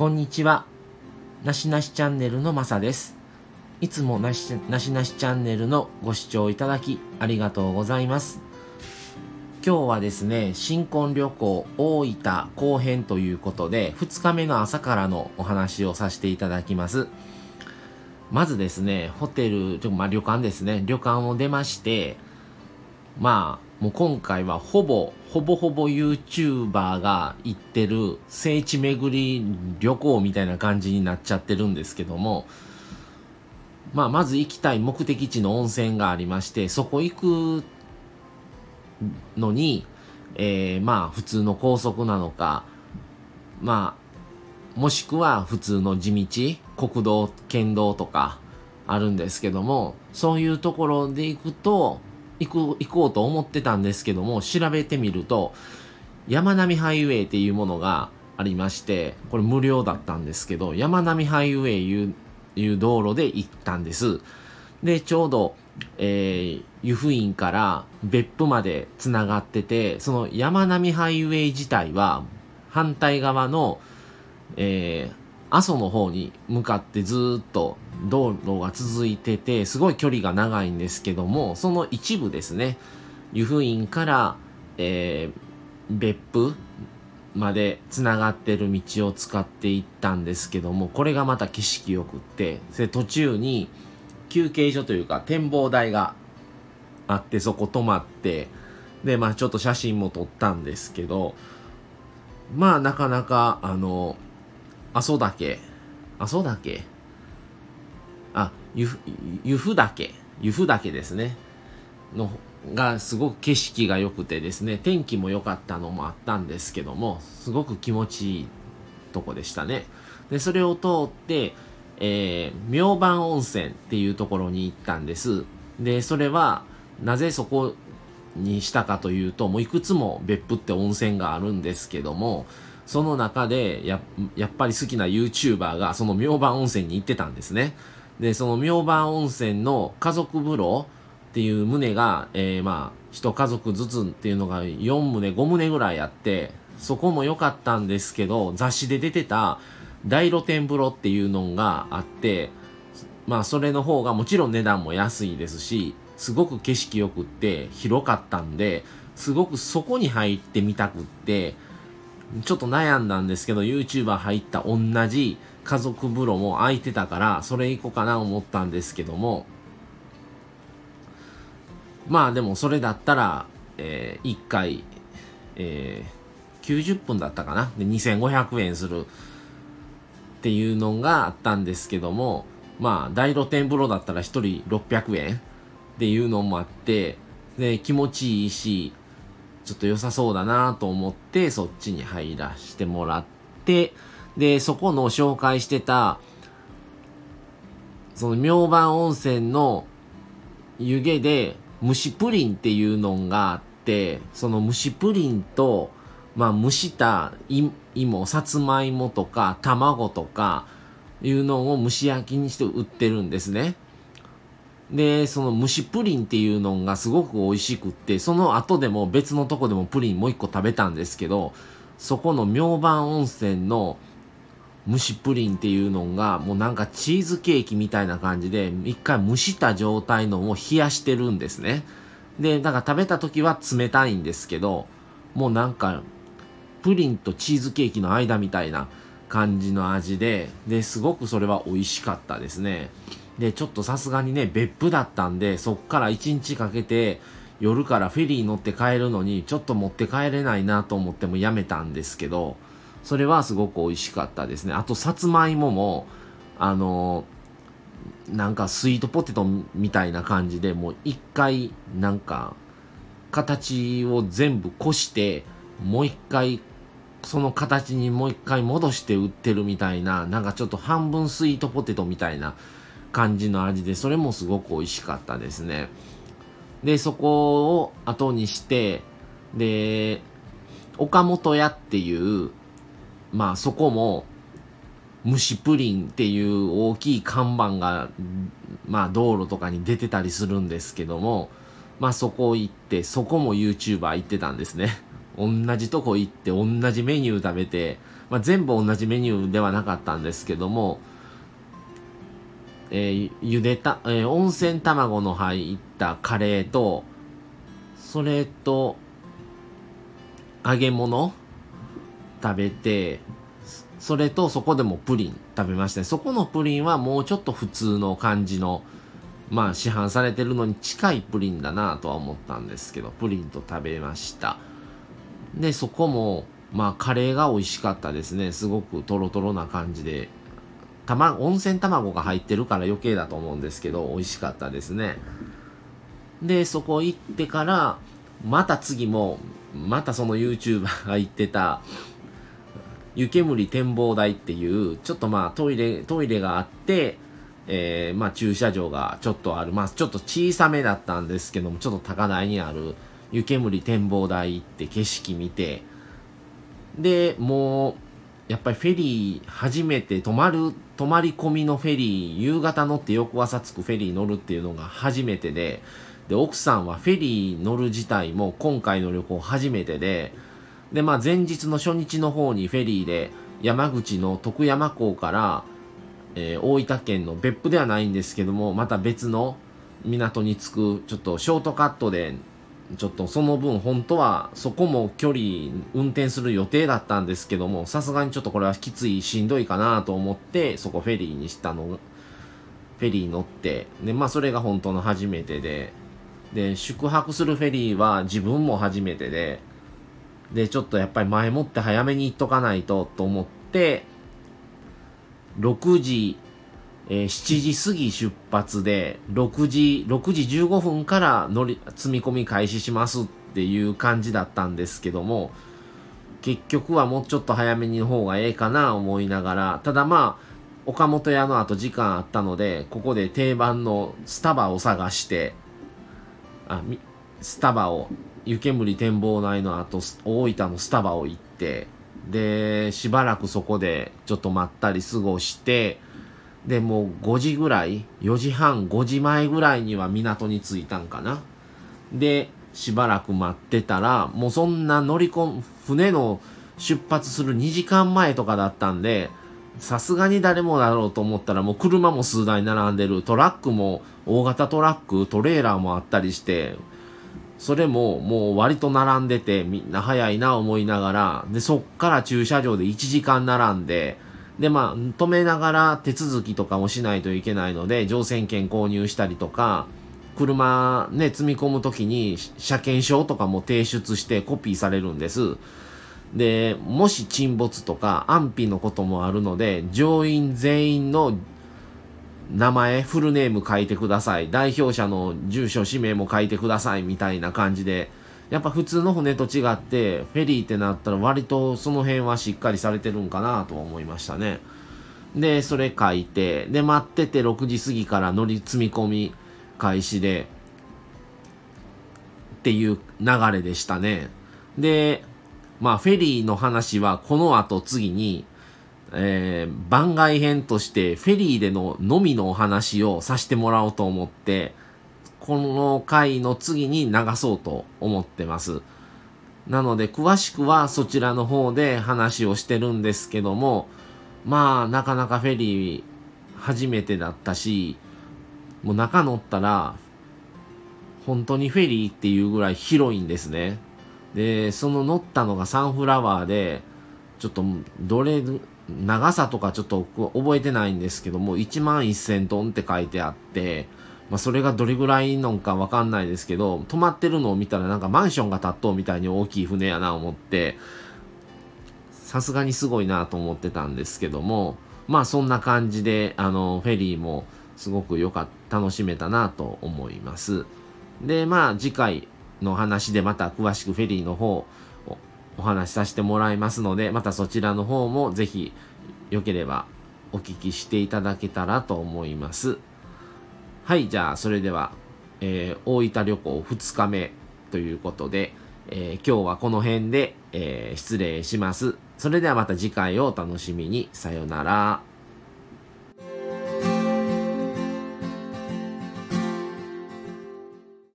こんにちは。なしなしチャンネルのまさです。いつもなしなしなしチャンネルのご視聴いただきありがとうございます。今日はですね、新婚旅行大分後編ということで、2日目の朝からのお話をさせていただきます。まずですね、ホテル、ちょまあ、旅館ですね、旅館を出まして、まあ、もう今回はほぼ、ほぼほぼ YouTuber が行ってる聖地巡り旅行みたいな感じになっちゃってるんですけども、まあ、まず行きたい目的地の温泉がありまして、そこ行くのに、えー、まあ、普通の高速なのか、まあ、もしくは普通の地道、国道、県道とかあるんですけども、そういうところで行くと、行く、行こうと思ってたんですけども、調べてみると、山並ハイウェイっていうものがありまして、これ無料だったんですけど、山並ハイウェイいういう道路で行ったんです。で、ちょうど、えー、湯布院から別府まで繋がってて、その山並ハイウェイ自体は反対側の、えー、阿蘇の方に向かってずっと道路が続いてて、すごい距離が長いんですけども、その一部ですね、湯布院から、えー、別府まで繋がってる道を使っていったんですけども、これがまた景色良くって、で途中に休憩所というか展望台があって、そこ泊まって、で、まあちょっと写真も撮ったんですけど、まあなかなか、あの、阿蘇岳、阿蘇岳あ、湯布岳、湯布岳ですね。のがすごく景色が良くてですね、天気も良かったのもあったんですけども、すごく気持ちいいとこでしたね。で、それを通って、えー、明晩温泉っていうところに行ったんです。で、それは、なぜそこにしたかというと、もういくつも別府って温泉があるんですけども、その中でや、やっぱり好きな YouTuber がその明晩温泉に行ってたんですね。で、その明晩温泉の家族風呂っていう棟が、えー、まあ、一家族ずつっていうのが4棟、5棟ぐらいあって、そこも良かったんですけど、雑誌で出てた大露天風呂っていうのがあって、まあ、それの方がもちろん値段も安いですし、すごく景色良くって広かったんで、すごくそこに入ってみたくって、ちょっと悩んだんですけど、YouTuber 入った同じ家族風呂も空いてたから、それ行こうかな思ったんですけども、まあでもそれだったら、えー、1回、えー、90分だったかな。で、2500円する。っていうのがあったんですけども、まあ、大露天風呂だったら1人600円。っていうのもあって、で、気持ちいいし、ちょっと良さそうだなと思ってそっちに入らしてもらってでそこの紹介してたその明晩温泉の湯気で蒸しプリンっていうのがあってその蒸しプリンとまあ蒸した芋さつまいもとか卵とかいうのを蒸し焼きにして売ってるんですね。で、その蒸しプリンっていうのがすごく美味しくって、その後でも別のとこでもプリンもう一個食べたんですけど、そこの明晩温泉の蒸しプリンっていうのがもうなんかチーズケーキみたいな感じで一回蒸した状態のを冷やしてるんですね。で、だから食べた時は冷たいんですけど、もうなんかプリンとチーズケーキの間みたいな感じの味で、で、すごくそれは美味しかったですね。で、ちょっとさすがにね、別府だったんで、そっから1日かけて、夜からフェリー乗って帰るのに、ちょっと持って帰れないなと思ってもやめたんですけど、それはすごく美味しかったですね。あと、さつまいもも、あのなんかスイートポテトみたいな感じで、もう一回、なんか、形を全部こして、もう一回、その形にもう一回戻して売ってるみたいな、なんかちょっと半分スイートポテトみたいな感じの味で、それもすごく美味しかったですね。で、そこを後にして、で、岡本屋っていう、まあそこも、蒸しプリンっていう大きい看板が、まあ道路とかに出てたりするんですけども、まあそこ行って、そこも YouTuber 行ってたんですね。同じとこ行って同じメニュー食べて、まあ、全部同じメニューではなかったんですけども、えー、茹でた、えー、温泉卵の入ったカレーと、それと、揚げ物食べて、それとそこでもプリン食べましたね。そこのプリンはもうちょっと普通の感じの、まあ市販されてるのに近いプリンだなとは思ったんですけど、プリンと食べました。で、そこも、まあカレーが美味しかったですね。すごくトロトロな感じで。卵、温泉卵が入ってるから余計だと思うんですけど、美味しかったですね。で、そこ行ってから、また次も、またその YouTuber が言ってた、湯煙展望台っていう、ちょっとまあトイレ、トイレがあって、えー、まあ駐車場がちょっとある、まあちょっと小さめだったんですけども、ちょっと高台にある湯煙展望台行って景色見て、で、もう、やっぱりフェリー初めて泊まる、泊まり込みのフェリー、夕方乗って翌朝着くフェリー乗るっていうのが初めてで、で、奥さんはフェリー乗る自体も今回の旅行初めてで、で、まあ前日の初日の方にフェリーで山口の徳山港から、えー、大分県の別府ではないんですけども、また別の港に着く、ちょっとショートカットで、ちょっとその分本当はそこも距離運転する予定だったんですけども、さすがにちょっとこれはきつい、しんどいかなと思って、そこフェリーにしたの、フェリー乗って、で、まあそれが本当の初めてで、で、宿泊するフェリーは自分も初めてで、で、ちょっとやっぱり前もって早めに行っとかないとと思って、6時、えー、7時過ぎ出発で、6時、6時15分から乗り、積み込み開始しますっていう感じだったんですけども、結局はもうちょっと早めにの方がええかな思いながら、ただまあ、岡本屋の後時間あったので、ここで定番のスタバを探して、あ、スタバを、湯煙展望台の後、大分のスタバを行って、で、しばらくそこでちょっとまったり過ごして、で、もう5時ぐらい、4時半、5時前ぐらいには港に着いたんかな。で、しばらく待ってたら、もうそんな乗り込む、船の出発する2時間前とかだったんで、さすがに誰もだろうと思ったらもう車も数台並んでる、トラックも大型トラック、トレーラーもあったりして、それももう割と並んでてみんな早いな思いながら、で、そっから駐車場で1時間並んで、で、まあ、止めながら手続きとかもしないといけないので、乗船券購入したりとか、車ね、積み込むときに車検証とかも提出してコピーされるんです。で、もし沈没とか安否のこともあるので、乗員全員の名前、フルネーム書いてください。代表者の住所、氏名も書いてください。みたいな感じで。やっぱ普通の船と違って、フェリーってなったら割とその辺はしっかりされてるんかなと思いましたね。で、それ書いて、で、待ってて6時過ぎから乗り積み込み開始で、っていう流れでしたね。で、まあ、フェリーの話はこの後次に、えー、番外編としてフェリーでののみのお話をさせてもらおうと思って、この回の次に流そうと思ってます。なので、詳しくはそちらの方で話をしてるんですけども、まあ、なかなかフェリー初めてだったし、もう中乗ったら、本当にフェリーっていうぐらい広いんですね。で、その乗ったのがサンフラワーで、ちょっとどれ長さとかちょっと覚えてないんですけども、1万1000トンって書いてあって、まあ、それがどれぐらいのかわかんないですけど、止まってるのを見たらなんかマンションが建っとうみたいに大きい船やな思って、さすがにすごいなと思ってたんですけども、まあそんな感じで、あの、フェリーもすごく良かった、楽しめたなと思います。で、まあ次回の話でまた詳しくフェリーの方を、お話しさせてもらいますので、またそちらの方もぜひ良ければお聞きしていただけたらと思います。はい、じゃあそれでは、えー、大分旅行2日目ということで、えー、今日はこの辺で、えー、失礼します。それではまた次回をお楽しみに。さよなら。